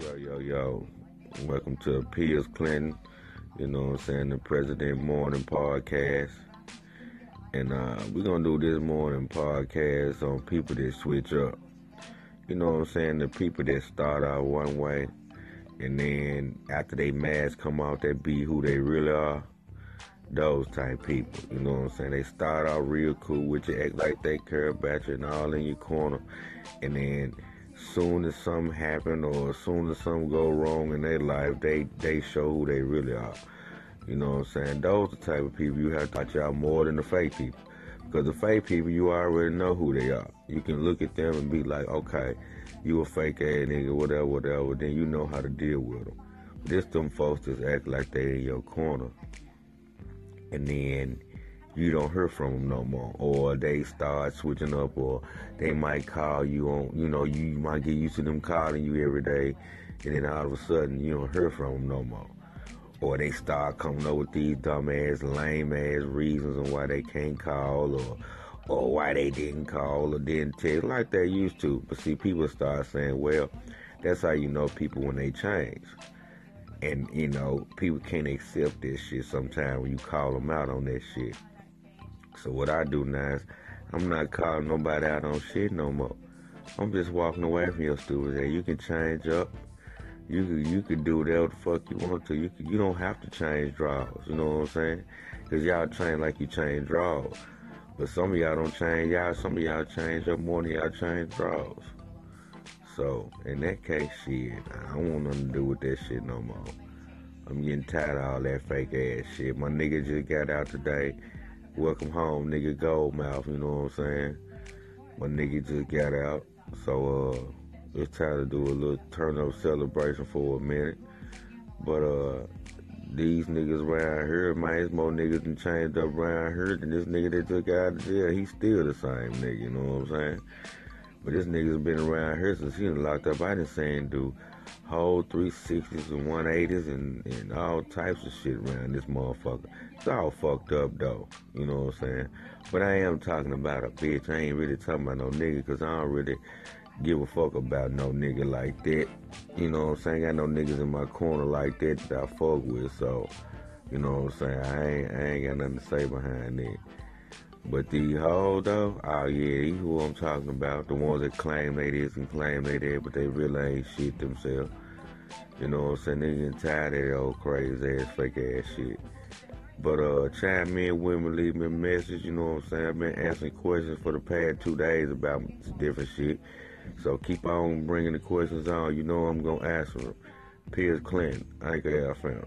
Yo, yo, yo. Welcome to Piers Clinton, you know what I'm saying, the President Morning Podcast. And uh, we're going to do this morning podcast on people that switch up. You know what I'm saying? The people that start out one way and then after they mask come out, they be who they really are. Those type people, you know what I'm saying? They start out real cool with you, act like they care about you and all in your corner. And then soon as something happen or as soon as something go wrong in their life, they they show who they really are. You know what I'm saying? Those the type of people you have to watch out more than the fake people. Because the fake people, you already know who they are. You can look at them and be like, okay, you a fake ass nigga, whatever, whatever. Then you know how to deal with them. This them folks just act like they in your corner. And then you don't hear from them no more, or they start switching up, or they might call you on, you know, you might get used to them calling you every day, and then all of a sudden you don't hear from them no more, or they start coming up with these dumb ass, lame ass reasons on why they can't call, or or why they didn't call or didn't text like they used to. But see, people start saying, well, that's how you know people when they change. And, you know, people can't accept this shit sometimes when you call them out on that shit. So what I do now is I'm not calling nobody out on shit no more. I'm just walking away from your stupid ass. You can change up. You can you can do whatever the fuck you want to. You can, you don't have to change draws. You know what I'm saying? Cause y'all train like you change draws. But some of y'all don't change y'all. Some of y'all change up more than y'all change draws. So in that case, shit, I don't want nothing to do with that shit no more. I'm getting tired of all that fake ass shit. My nigga just got out today. Welcome home, nigga Goldmouth, you know what I'm saying? My nigga just got out. So uh it's time to do a little turn up celebration for a minute. But uh these niggas around here, man, there's more niggas than changed up around here than this nigga that took out of jail. He's still the same nigga, you know what I'm saying? But this nigga's been around here since he was locked up. I see him do whole 360s and 180s and, and all types of shit around this motherfucker. It's all fucked up though, you know what I'm saying? But I am talking about a bitch. I ain't really talking about no nigga because I don't really give a fuck about no nigga like that. You know what I'm saying? I got no niggas in my corner like that that I fuck with, so you know what I'm saying? I ain't I ain't got nothing to say behind that. But the hoe though, oh yeah, these who I'm talking about, the ones that claim they this and claim they that, but they really ain't shit themselves. You know what I'm saying? They getting tired of that old crazy ass, fake ass shit. But uh, chime in me, leave me a message. You know what I'm saying? I've been answering questions for the past two days about different shit. So keep on bringing the questions on. You know I'm gonna answer them. Piers Clinton, Anchor FM.